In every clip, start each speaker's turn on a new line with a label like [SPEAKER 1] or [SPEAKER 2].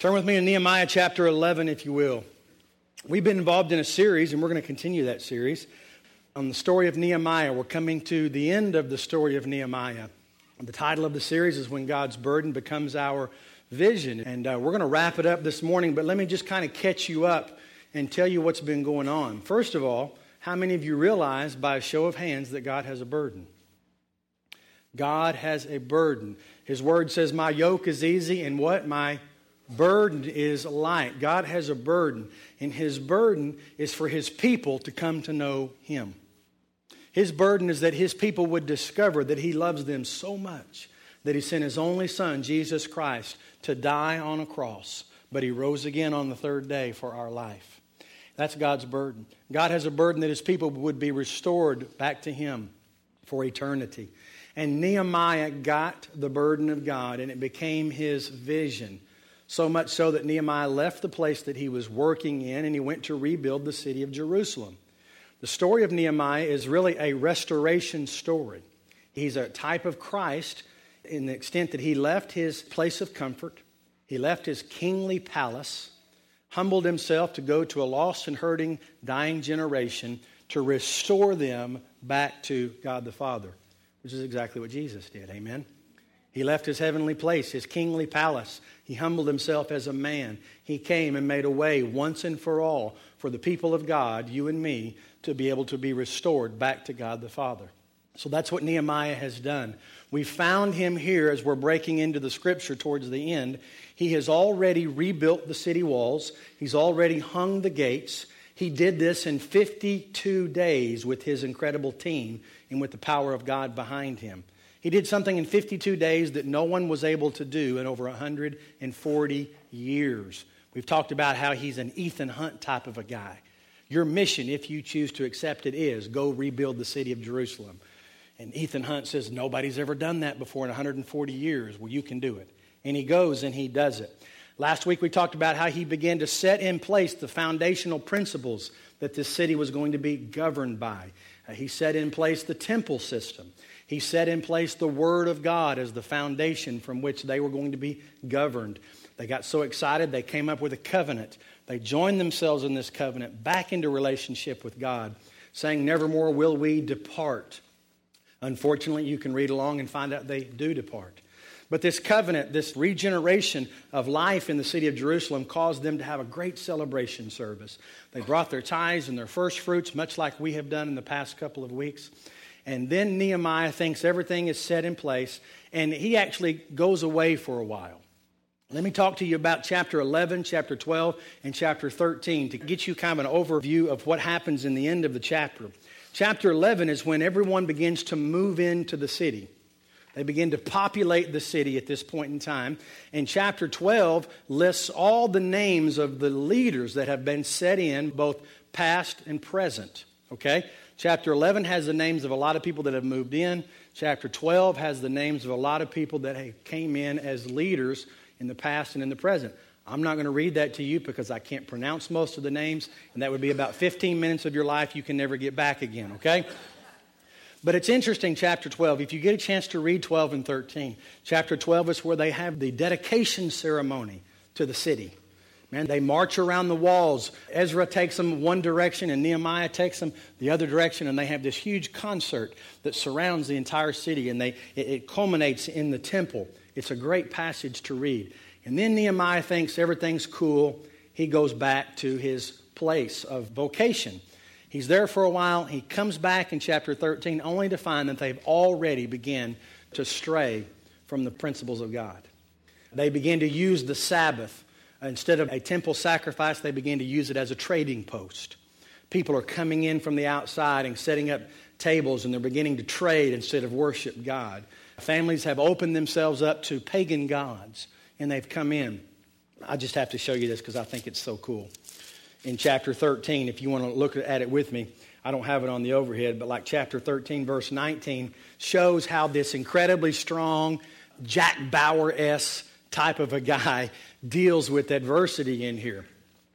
[SPEAKER 1] Turn with me to Nehemiah chapter 11, if you will. We've been involved in a series, and we're going to continue that series on the story of Nehemiah. We're coming to the end of the story of Nehemiah. The title of the series is When God's Burden Becomes Our Vision. And uh, we're going to wrap it up this morning, but let me just kind of catch you up and tell you what's been going on. First of all, how many of you realize by a show of hands that God has a burden? God has a burden. His word says, My yoke is easy, and what? My burden is light. God has a burden, and His burden is for His people to come to know Him. His burden is that His people would discover that He loves them so much that He sent His only Son, Jesus Christ, to die on a cross, but He rose again on the third day for our life. That's God's burden. God has a burden that His people would be restored back to Him for eternity. And Nehemiah got the burden of God, and it became his vision so much so that Nehemiah left the place that he was working in and he went to rebuild the city of Jerusalem. The story of Nehemiah is really a restoration story. He's a type of Christ in the extent that he left his place of comfort, he left his kingly palace, humbled himself to go to a lost and hurting, dying generation to restore them back to God the Father, which is exactly what Jesus did. Amen. He left his heavenly place, his kingly palace. He humbled himself as a man. He came and made a way once and for all for the people of God, you and me, to be able to be restored back to God the Father. So that's what Nehemiah has done. We found him here as we're breaking into the scripture towards the end. He has already rebuilt the city walls, he's already hung the gates. He did this in 52 days with his incredible team and with the power of God behind him. He did something in 52 days that no one was able to do in over 140 years. We've talked about how he's an Ethan Hunt type of a guy. Your mission, if you choose to accept it, is go rebuild the city of Jerusalem. And Ethan Hunt says, Nobody's ever done that before in 140 years. Well, you can do it. And he goes and he does it. Last week we talked about how he began to set in place the foundational principles that this city was going to be governed by. Uh, he set in place the temple system. He set in place the Word of God as the foundation from which they were going to be governed. They got so excited, they came up with a covenant. They joined themselves in this covenant back into relationship with God, saying, Nevermore will we depart. Unfortunately, you can read along and find out they do depart. But this covenant, this regeneration of life in the city of Jerusalem, caused them to have a great celebration service. They brought their tithes and their first fruits, much like we have done in the past couple of weeks. And then Nehemiah thinks everything is set in place, and he actually goes away for a while. Let me talk to you about chapter 11, chapter 12, and chapter 13 to get you kind of an overview of what happens in the end of the chapter. Chapter 11 is when everyone begins to move into the city. They begin to populate the city at this point in time. And chapter 12 lists all the names of the leaders that have been set in, both past and present. Okay? Chapter 11 has the names of a lot of people that have moved in. Chapter 12 has the names of a lot of people that came in as leaders in the past and in the present. I'm not going to read that to you because I can't pronounce most of the names, and that would be about 15 minutes of your life you can never get back again, okay? But it's interesting, chapter 12. If you get a chance to read 12 and 13, chapter 12 is where they have the dedication ceremony to the city. Man, they march around the walls. Ezra takes them one direction and Nehemiah takes them the other direction, and they have this huge concert that surrounds the entire city, and they, it, it culminates in the temple. It's a great passage to read. And then Nehemiah thinks everything's cool. He goes back to his place of vocation. He's there for a while. He comes back in chapter 13 only to find that they've already begun to stray from the principles of God. They begin to use the Sabbath Instead of a temple sacrifice, they began to use it as a trading post. People are coming in from the outside and setting up tables, and they're beginning to trade instead of worship God. Families have opened themselves up to pagan gods, and they've come in. I just have to show you this because I think it's so cool. In chapter 13, if you want to look at it with me, I don't have it on the overhead, but like chapter 13, verse 19, shows how this incredibly strong, Jack Bauer s type of a guy deals with adversity in here.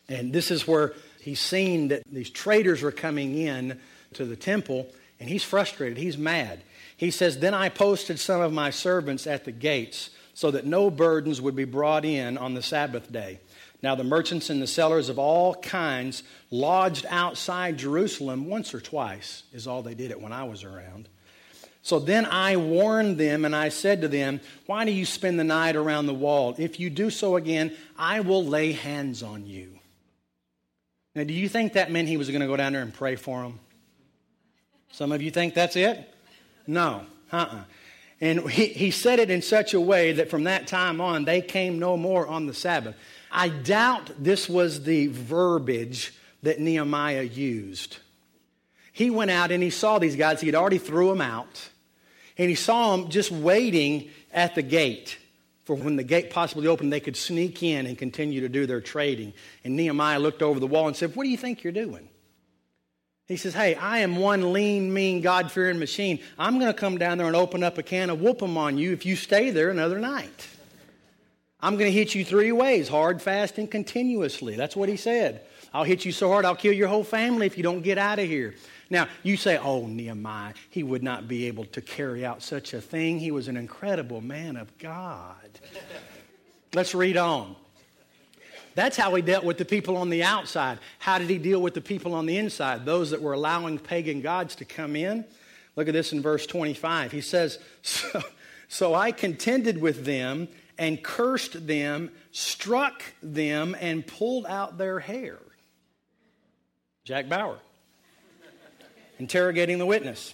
[SPEAKER 1] And this is where he's seen that these traders were coming in to the temple, and he's frustrated. He's mad. He says, Then I posted some of my servants at the gates so that no burdens would be brought in on the Sabbath day. Now, the merchants and the sellers of all kinds lodged outside Jerusalem once or twice, is all they did it when I was around. So then I warned them and I said to them, Why do you spend the night around the wall? If you do so again, I will lay hands on you. Now, do you think that meant he was going to go down there and pray for them? Some of you think that's it? No. Uh uh-uh. uh And he, he said it in such a way that from that time on, they came no more on the Sabbath. I doubt this was the verbiage that Nehemiah used. He went out and he saw these guys. He had already threw them out. And he saw them just waiting at the gate for when the gate possibly opened, they could sneak in and continue to do their trading. And Nehemiah looked over the wall and said, What do you think you're doing? He says, Hey, I am one lean, mean, God fearing machine. I'm going to come down there and open up a can of whoop'em on you if you stay there another night. I'm going to hit you three ways hard, fast, and continuously. That's what he said. I'll hit you so hard, I'll kill your whole family if you don't get out of here. Now, you say, oh, Nehemiah, he would not be able to carry out such a thing. He was an incredible man of God. Let's read on. That's how he dealt with the people on the outside. How did he deal with the people on the inside? Those that were allowing pagan gods to come in. Look at this in verse 25. He says, So, so I contended with them and cursed them, struck them, and pulled out their hair. Jack Bauer interrogating the witness,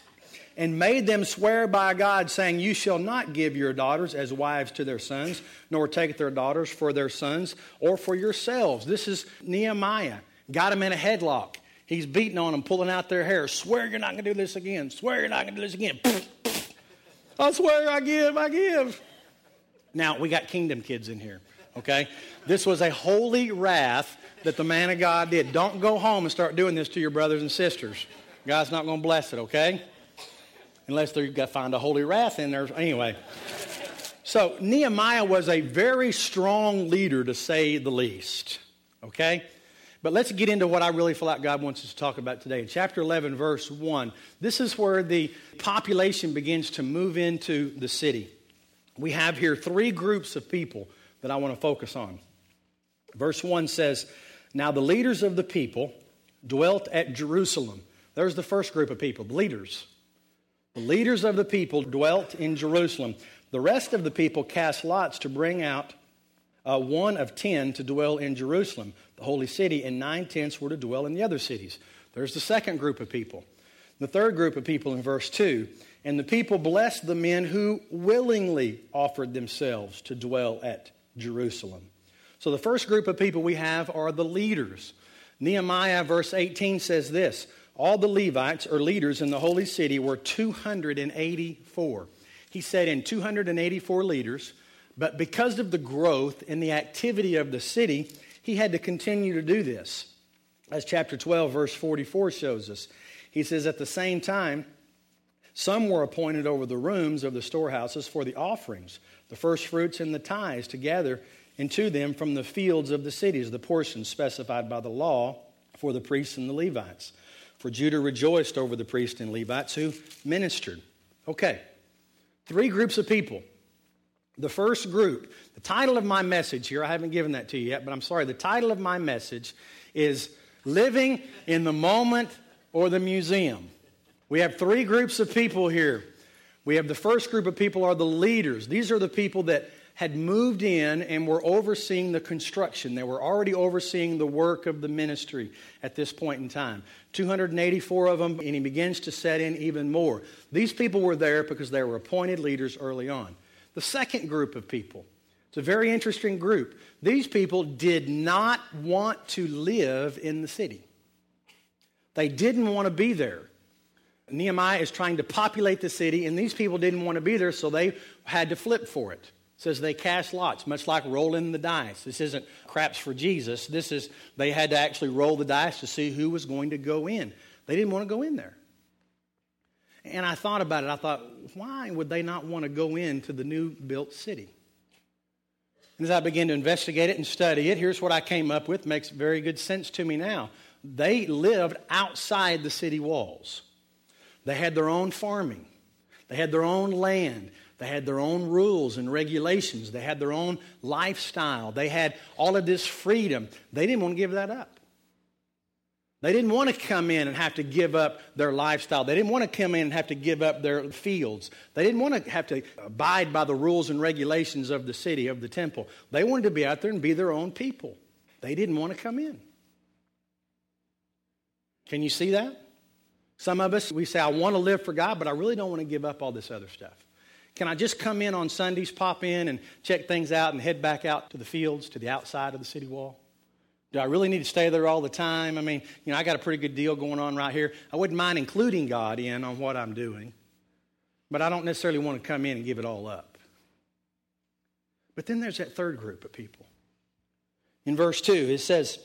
[SPEAKER 1] and made them swear by God, saying, You shall not give your daughters as wives to their sons, nor take their daughters for their sons, or for yourselves. This is Nehemiah. Got them in a headlock. He's beating on them, pulling out their hair. Swear you're not going to do this again. Swear you're not going to do this again. I swear I give, I give. Now, we got kingdom kids in here, okay? This was a holy wrath that the man of God did. Don't go home and start doing this to your brothers and sisters. God's not going to bless it, okay? Unless to find a holy wrath in there. Anyway. So Nehemiah was a very strong leader, to say the least. Okay? But let's get into what I really feel like God wants us to talk about today. In chapter 11, verse 1, this is where the population begins to move into the city. We have here three groups of people that I want to focus on. Verse 1 says, Now the leaders of the people dwelt at Jerusalem there's the first group of people, the leaders. The leaders of the people dwelt in Jerusalem. The rest of the people cast lots to bring out uh, one of ten to dwell in Jerusalem, the holy city, and nine tenths were to dwell in the other cities. There's the second group of people. The third group of people in verse 2 and the people blessed the men who willingly offered themselves to dwell at Jerusalem. So the first group of people we have are the leaders. Nehemiah, verse 18, says this all the Levites or leaders in the holy city were 284. He said in 284 leaders, but because of the growth and the activity of the city, he had to continue to do this. As chapter 12, verse 44 shows us. He says, At the same time, some were appointed over the rooms of the storehouses for the offerings, the first fruits and the tithes to gather into them from the fields of the cities, the portions specified by the law for the priests and the Levites. For Judah rejoiced over the priests and Levites who ministered. Okay, three groups of people. The first group, the title of my message here, I haven't given that to you yet, but I'm sorry. The title of my message is Living in the Moment or the Museum. We have three groups of people here. We have the first group of people are the leaders. These are the people that had moved in and were overseeing the construction. They were already overseeing the work of the ministry at this point in time. 284 of them, and he begins to set in even more. These people were there because they were appointed leaders early on. The second group of people, it's a very interesting group. These people did not want to live in the city, they didn't want to be there. Nehemiah is trying to populate the city, and these people didn't want to be there, so they had to flip for it says they cast lots, much like rolling the dice. This isn't craps for Jesus. This is, they had to actually roll the dice to see who was going to go in. They didn't want to go in there. And I thought about it. I thought, why would they not want to go into the new built city? And as I began to investigate it and study it, here's what I came up with. Makes very good sense to me now. They lived outside the city walls. They had their own farming. They had their own land. They had their own rules and regulations. They had their own lifestyle. They had all of this freedom. They didn't want to give that up. They didn't want to come in and have to give up their lifestyle. They didn't want to come in and have to give up their fields. They didn't want to have to abide by the rules and regulations of the city, of the temple. They wanted to be out there and be their own people. They didn't want to come in. Can you see that? Some of us, we say, I want to live for God, but I really don't want to give up all this other stuff. Can I just come in on Sundays, pop in and check things out and head back out to the fields, to the outside of the city wall? Do I really need to stay there all the time? I mean, you know, I got a pretty good deal going on right here. I wouldn't mind including God in on what I'm doing, but I don't necessarily want to come in and give it all up. But then there's that third group of people. In verse 2, it says,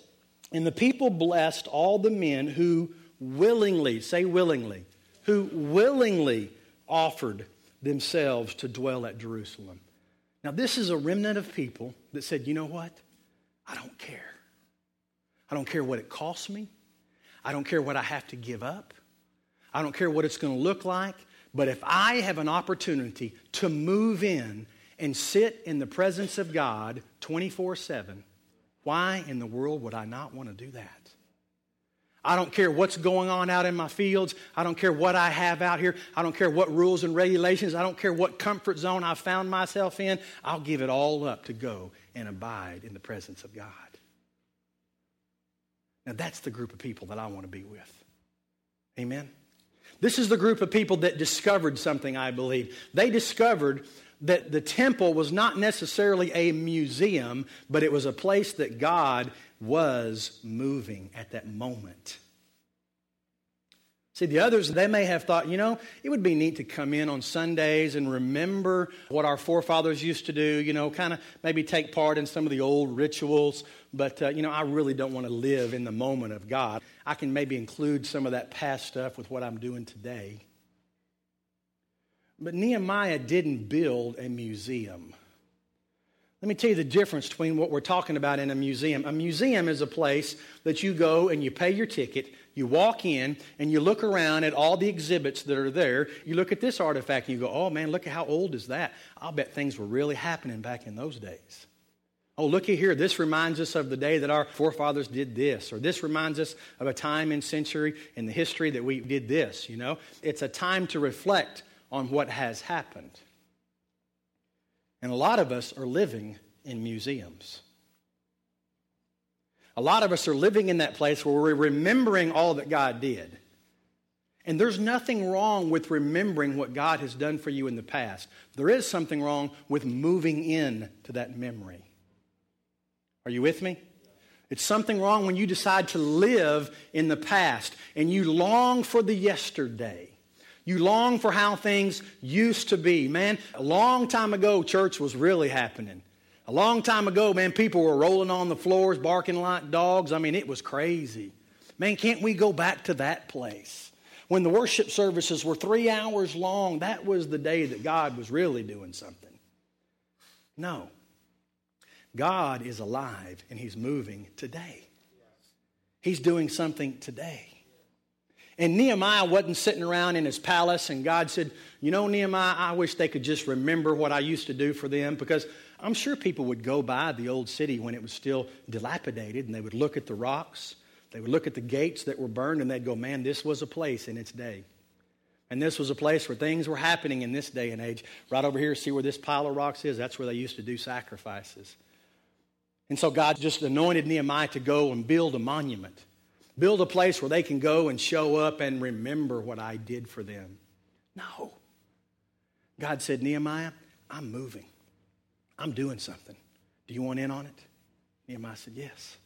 [SPEAKER 1] And the people blessed all the men who willingly, say willingly, who willingly offered themselves to dwell at Jerusalem. Now, this is a remnant of people that said, you know what? I don't care. I don't care what it costs me. I don't care what I have to give up. I don't care what it's going to look like. But if I have an opportunity to move in and sit in the presence of God 24 7, why in the world would I not want to do that? I don't care what's going on out in my fields. I don't care what I have out here. I don't care what rules and regulations. I don't care what comfort zone I found myself in. I'll give it all up to go and abide in the presence of God. Now, that's the group of people that I want to be with. Amen? This is the group of people that discovered something, I believe. They discovered that the temple was not necessarily a museum, but it was a place that God was moving at that moment. See, the others, they may have thought, you know, it would be neat to come in on Sundays and remember what our forefathers used to do, you know, kind of maybe take part in some of the old rituals. But, uh, you know, I really don't want to live in the moment of God. I can maybe include some of that past stuff with what I'm doing today. But Nehemiah didn't build a museum. Let me tell you the difference between what we're talking about in a museum. A museum is a place that you go and you pay your ticket, you walk in, and you look around at all the exhibits that are there. You look at this artifact and you go, oh man, look at how old is that? I'll bet things were really happening back in those days. Oh, looky here. This reminds us of the day that our forefathers did this, or this reminds us of a time in century in the history that we did this, you know? It's a time to reflect on what has happened. And a lot of us are living in museums. A lot of us are living in that place where we're remembering all that God did. And there's nothing wrong with remembering what God has done for you in the past. There is something wrong with moving in to that memory. Are you with me? It's something wrong when you decide to live in the past and you long for the yesterday. You long for how things used to be. Man, a long time ago, church was really happening. A long time ago, man, people were rolling on the floors, barking like dogs. I mean, it was crazy. Man, can't we go back to that place? When the worship services were three hours long, that was the day that God was really doing something. No. God is alive and He's moving today. He's doing something today. And Nehemiah wasn't sitting around in his palace, and God said, You know, Nehemiah, I wish they could just remember what I used to do for them because I'm sure people would go by the old city when it was still dilapidated and they would look at the rocks, they would look at the gates that were burned, and they'd go, Man, this was a place in its day. And this was a place where things were happening in this day and age. Right over here, see where this pile of rocks is? That's where they used to do sacrifices. And so God just anointed Nehemiah to go and build a monument. Build a place where they can go and show up and remember what I did for them. No. God said, Nehemiah, I'm moving. I'm doing something. Do you want in on it? Nehemiah said, Yes.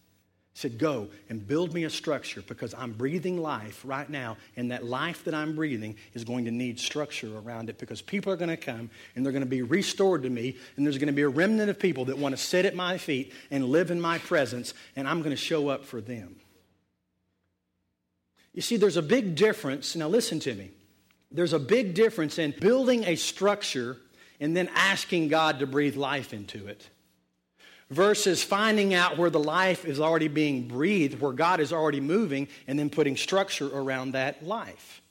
[SPEAKER 1] He said, Go and build me a structure because I'm breathing life right now, and that life that I'm breathing is going to need structure around it because people are going to come and they're going to be restored to me, and there's going to be a remnant of people that want to sit at my feet and live in my presence, and I'm going to show up for them. You see, there's a big difference. Now, listen to me. There's a big difference in building a structure and then asking God to breathe life into it versus finding out where the life is already being breathed, where God is already moving, and then putting structure around that life.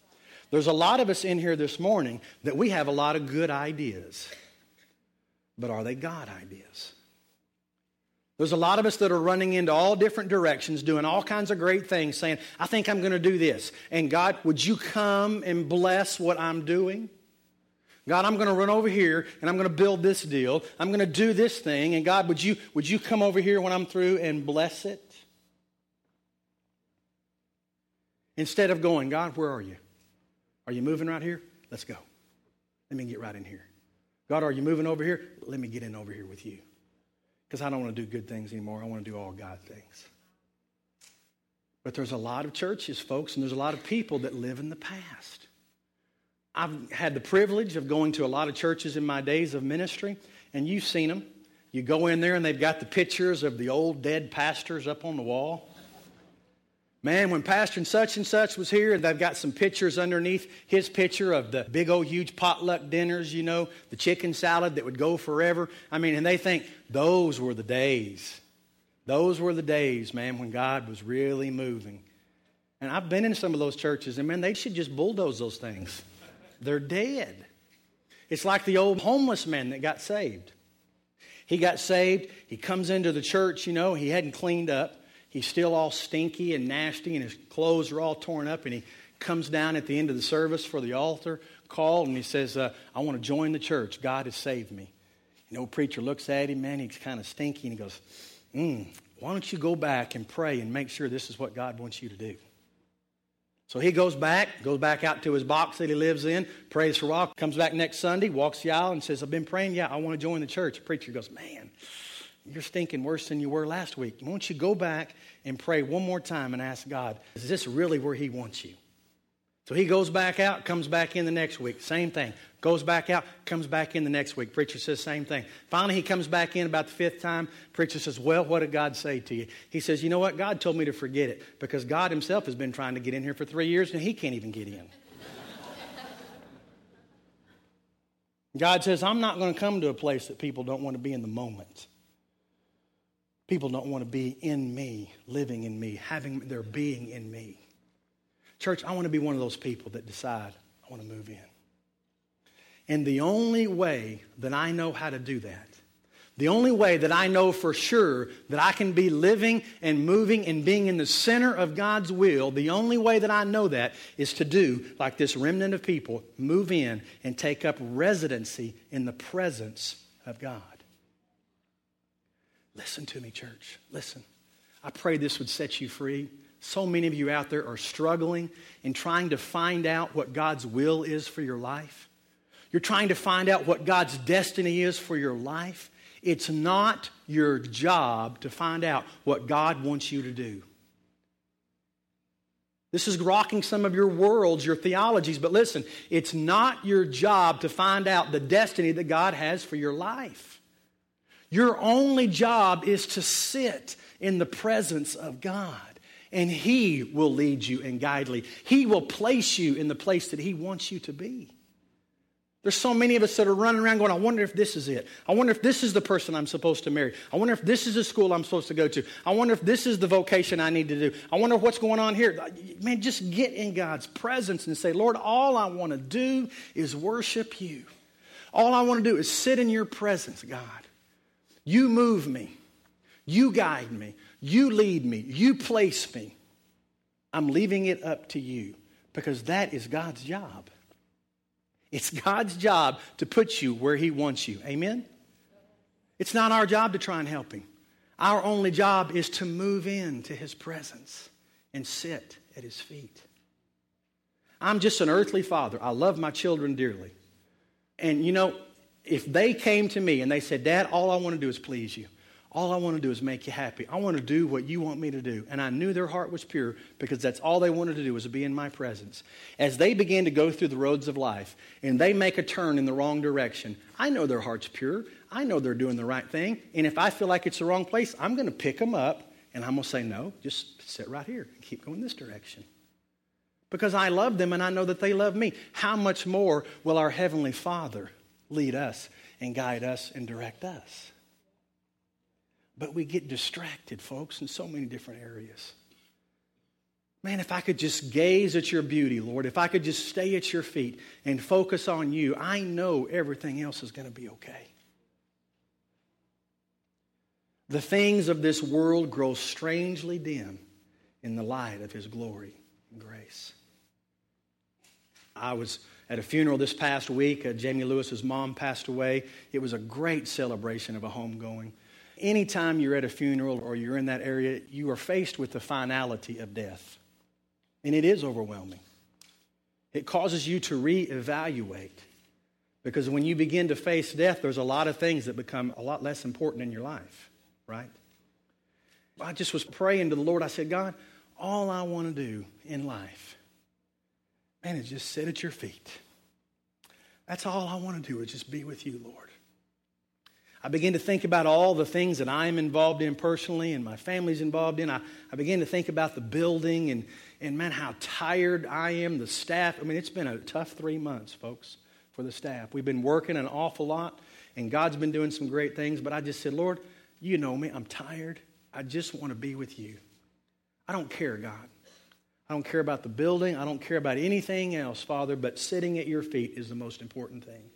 [SPEAKER 1] There's a lot of us in here this morning that we have a lot of good ideas, but are they God ideas? There's a lot of us that are running into all different directions, doing all kinds of great things, saying, I think I'm going to do this. And God, would you come and bless what I'm doing? God, I'm going to run over here and I'm going to build this deal. I'm going to do this thing. And God, would you, would you come over here when I'm through and bless it? Instead of going, God, where are you? Are you moving right here? Let's go. Let me get right in here. God, are you moving over here? Let me get in over here with you because I don't want to do good things anymore. I want to do all God things. But there's a lot of churches, folks, and there's a lot of people that live in the past. I've had the privilege of going to a lot of churches in my days of ministry, and you've seen them. You go in there, and they've got the pictures of the old dead pastors up on the wall. Man, when Pastor and such and such was here, they've got some pictures underneath his picture of the big old huge potluck dinners, you know, the chicken salad that would go forever. I mean, and they think those were the days. Those were the days, man, when God was really moving. And I've been in some of those churches, and man, they should just bulldoze those things. They're dead. It's like the old homeless man that got saved. He got saved, he comes into the church, you know, he hadn't cleaned up. He's still all stinky and nasty, and his clothes are all torn up. And he comes down at the end of the service for the altar call, and he says, uh, I want to join the church. God has saved me. You know, preacher looks at him, man, he's kind of stinky, and he goes, mm, Why don't you go back and pray and make sure this is what God wants you to do? So he goes back, goes back out to his box that he lives in, prays for a while, comes back next Sunday, walks the aisle, and says, I've been praying. Yeah, I want to join the church. The preacher goes, Man, you're stinking worse than you were last week. Won't you go back and pray one more time and ask God, is this really where He wants you? So he goes back out, comes back in the next week. Same thing. Goes back out, comes back in the next week. Preacher says same thing. Finally, he comes back in about the fifth time. Preacher says, Well, what did God say to you? He says, You know what? God told me to forget it because God himself has been trying to get in here for three years and he can't even get in. God says, I'm not going to come to a place that people don't want to be in the moment. People don't want to be in me, living in me, having their being in me. Church, I want to be one of those people that decide I want to move in. And the only way that I know how to do that, the only way that I know for sure that I can be living and moving and being in the center of God's will, the only way that I know that is to do like this remnant of people move in and take up residency in the presence of God. Listen to me, church. Listen. I pray this would set you free. So many of you out there are struggling and trying to find out what God's will is for your life. You're trying to find out what God's destiny is for your life. It's not your job to find out what God wants you to do. This is rocking some of your worlds, your theologies, but listen, it's not your job to find out the destiny that God has for your life. Your only job is to sit in the presence of God, and He will lead you and guide you. He will place you in the place that He wants you to be. There's so many of us that are running around going, I wonder if this is it. I wonder if this is the person I'm supposed to marry. I wonder if this is the school I'm supposed to go to. I wonder if this is the vocation I need to do. I wonder what's going on here. Man, just get in God's presence and say, Lord, all I want to do is worship you. All I want to do is sit in your presence, God. You move me. You guide me. You lead me. You place me. I'm leaving it up to you because that is God's job. It's God's job to put you where He wants you. Amen? It's not our job to try and help Him. Our only job is to move into His presence and sit at His feet. I'm just an earthly father. I love my children dearly. And you know, if they came to me and they said, Dad, all I want to do is please you. All I want to do is make you happy. I want to do what you want me to do. And I knew their heart was pure because that's all they wanted to do was to be in my presence. As they begin to go through the roads of life and they make a turn in the wrong direction, I know their heart's pure. I know they're doing the right thing. And if I feel like it's the wrong place, I'm going to pick them up and I'm going to say, no, just sit right here and keep going this direction. Because I love them and I know that they love me. How much more will our Heavenly Father lead us and guide us and direct us. But we get distracted, folks, in so many different areas. Man, if I could just gaze at your beauty, Lord, if I could just stay at your feet and focus on you, I know everything else is going to be okay. The things of this world grow strangely dim in the light of his glory and grace. I was at a funeral this past week. Uh, Jamie Lewis's mom passed away. It was a great celebration of a homegoing. Anytime you're at a funeral or you're in that area, you are faced with the finality of death. And it is overwhelming. It causes you to reevaluate. Because when you begin to face death, there's a lot of things that become a lot less important in your life, right? I just was praying to the Lord. I said, God, all I want to do in life, man, is just sit at your feet. That's all I want to do is just be with you, Lord. I begin to think about all the things that I'm involved in personally and my family's involved in. I, I begin to think about the building and, and, man, how tired I am, the staff. I mean, it's been a tough three months, folks, for the staff. We've been working an awful lot, and God's been doing some great things, but I just said, Lord, you know me. I'm tired. I just want to be with you. I don't care, God. I don't care about the building. I don't care about anything else, Father, but sitting at your feet is the most important thing.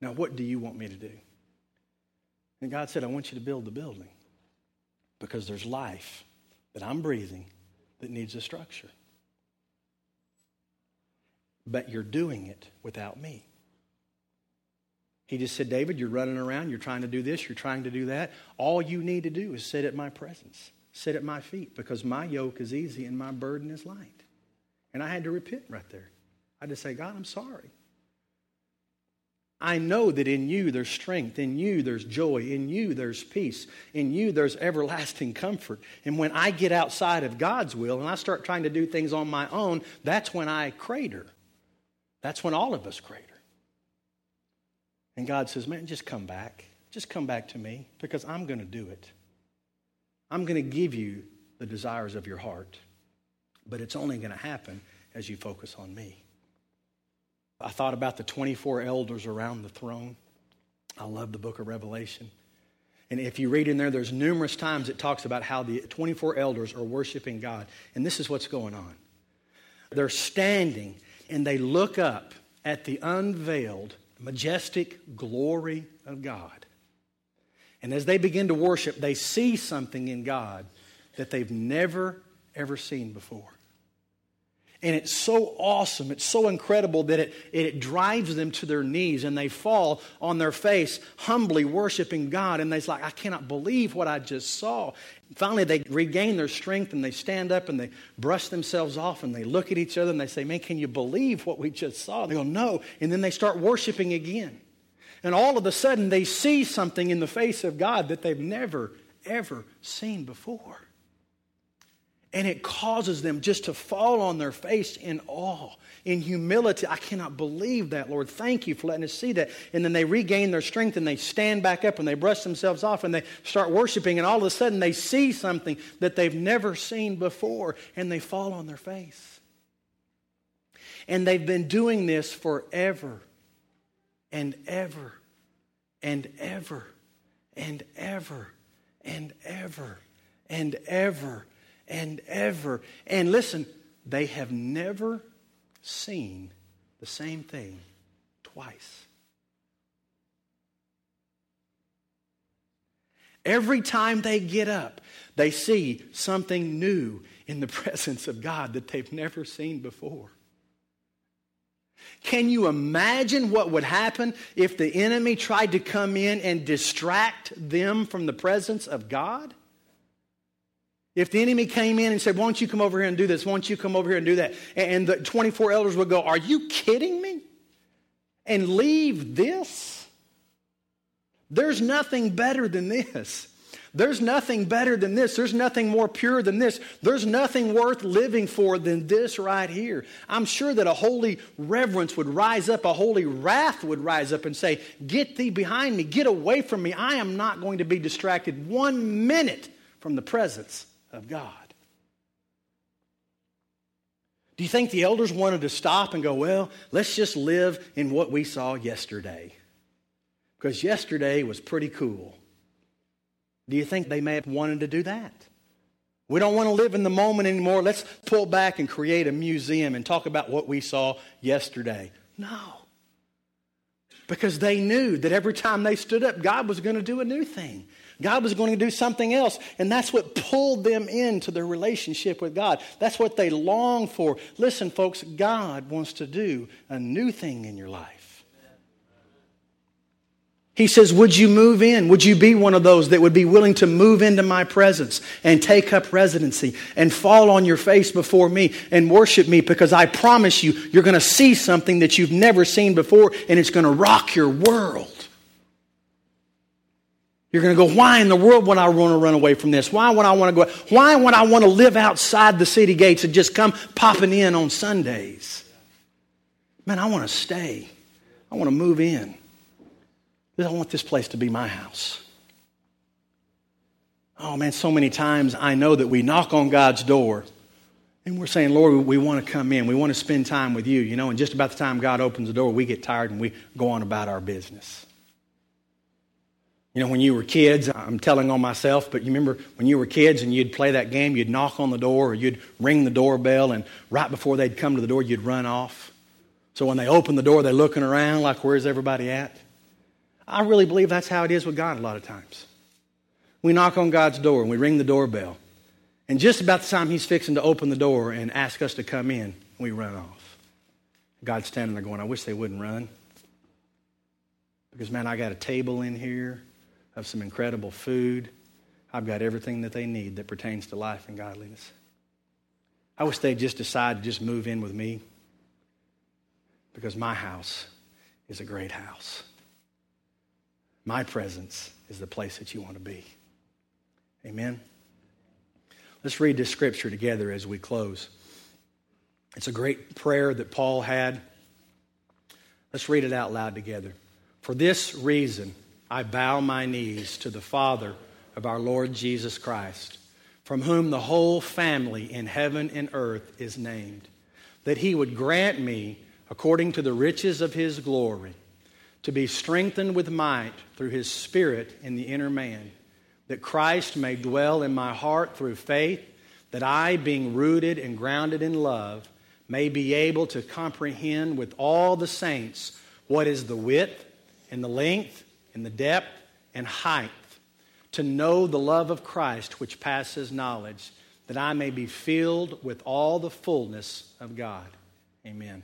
[SPEAKER 1] Now, what do you want me to do? And God said, I want you to build the building because there's life that I'm breathing that needs a structure. But you're doing it without me. He just said, David, you're running around, you're trying to do this, you're trying to do that. All you need to do is sit at my presence, sit at my feet, because my yoke is easy and my burden is light. And I had to repent right there. I had to say, God, I'm sorry. I know that in you there's strength, in you there's joy, in you there's peace, in you there's everlasting comfort. And when I get outside of God's will and I start trying to do things on my own, that's when I crater. That's when all of us crater. And God says, Man, just come back. Just come back to me because I'm going to do it. I'm going to give you the desires of your heart, but it's only going to happen as you focus on me. I thought about the 24 elders around the throne. I love the book of Revelation. And if you read in there, there's numerous times it talks about how the 24 elders are worshiping God. And this is what's going on. They're standing and they look up at the unveiled, majestic glory of God. And as they begin to worship, they see something in God that they've never, ever seen before. And it's so awesome, it's so incredible that it, it drives them to their knees and they fall on their face, humbly worshiping God. And they're like, I cannot believe what I just saw. Finally, they regain their strength and they stand up and they brush themselves off and they look at each other and they say, Man, can you believe what we just saw? They go, No. And then they start worshiping again. And all of a sudden, they see something in the face of God that they've never, ever seen before. And it causes them just to fall on their face in awe, in humility. I cannot believe that, Lord. Thank you for letting us see that. And then they regain their strength and they stand back up and they brush themselves off and they start worshiping. And all of a sudden they see something that they've never seen before and they fall on their face. And they've been doing this forever and ever and ever and ever and ever and ever and ever. And listen, they have never seen the same thing twice. Every time they get up, they see something new in the presence of God that they've never seen before. Can you imagine what would happen if the enemy tried to come in and distract them from the presence of God? If the enemy came in and said, Why don't you come over here and do this? Why don't you come over here and do that? And the 24 elders would go, Are you kidding me? And leave this? There's nothing better than this. There's nothing better than this. There's nothing more pure than this. There's nothing worth living for than this right here. I'm sure that a holy reverence would rise up, a holy wrath would rise up and say, Get thee behind me, get away from me. I am not going to be distracted one minute from the presence of God. Do you think the elders wanted to stop and go, well, let's just live in what we saw yesterday? Because yesterday was pretty cool. Do you think they may have wanted to do that? We don't want to live in the moment anymore. Let's pull back and create a museum and talk about what we saw yesterday. No. Because they knew that every time they stood up, God was going to do a new thing. God was going to do something else. And that's what pulled them into their relationship with God. That's what they longed for. Listen, folks, God wants to do a new thing in your life. He says, Would you move in? Would you be one of those that would be willing to move into my presence and take up residency and fall on your face before me and worship me? Because I promise you, you're going to see something that you've never seen before and it's going to rock your world. You're going to go, Why in the world would I want to run away from this? Why would I want to go? Why would I want to live outside the city gates and just come popping in on Sundays? Man, I want to stay, I want to move in. I want this place to be my house. Oh man, so many times I know that we knock on God's door and we're saying, Lord, we want to come in. We want to spend time with you, you know, and just about the time God opens the door, we get tired and we go on about our business. You know, when you were kids, I'm telling on myself, but you remember when you were kids and you'd play that game, you'd knock on the door or you'd ring the doorbell, and right before they'd come to the door, you'd run off. So when they open the door, they're looking around like, where's everybody at? I really believe that's how it is with God a lot of times. We knock on God's door and we ring the doorbell. And just about the time He's fixing to open the door and ask us to come in, we run off. God's standing there going, I wish they wouldn't run. Because, man, I got a table in here of some incredible food. I've got everything that they need that pertains to life and godliness. I wish they'd just decide to just move in with me because my house is a great house. My presence is the place that you want to be. Amen. Let's read this scripture together as we close. It's a great prayer that Paul had. Let's read it out loud together. For this reason, I bow my knees to the Father of our Lord Jesus Christ, from whom the whole family in heaven and earth is named, that he would grant me, according to the riches of his glory, to be strengthened with might through his Spirit in the inner man, that Christ may dwell in my heart through faith, that I, being rooted and grounded in love, may be able to comprehend with all the saints what is the width and the length and the depth and height, to know the love of Christ which passes knowledge, that I may be filled with all the fullness of God. Amen.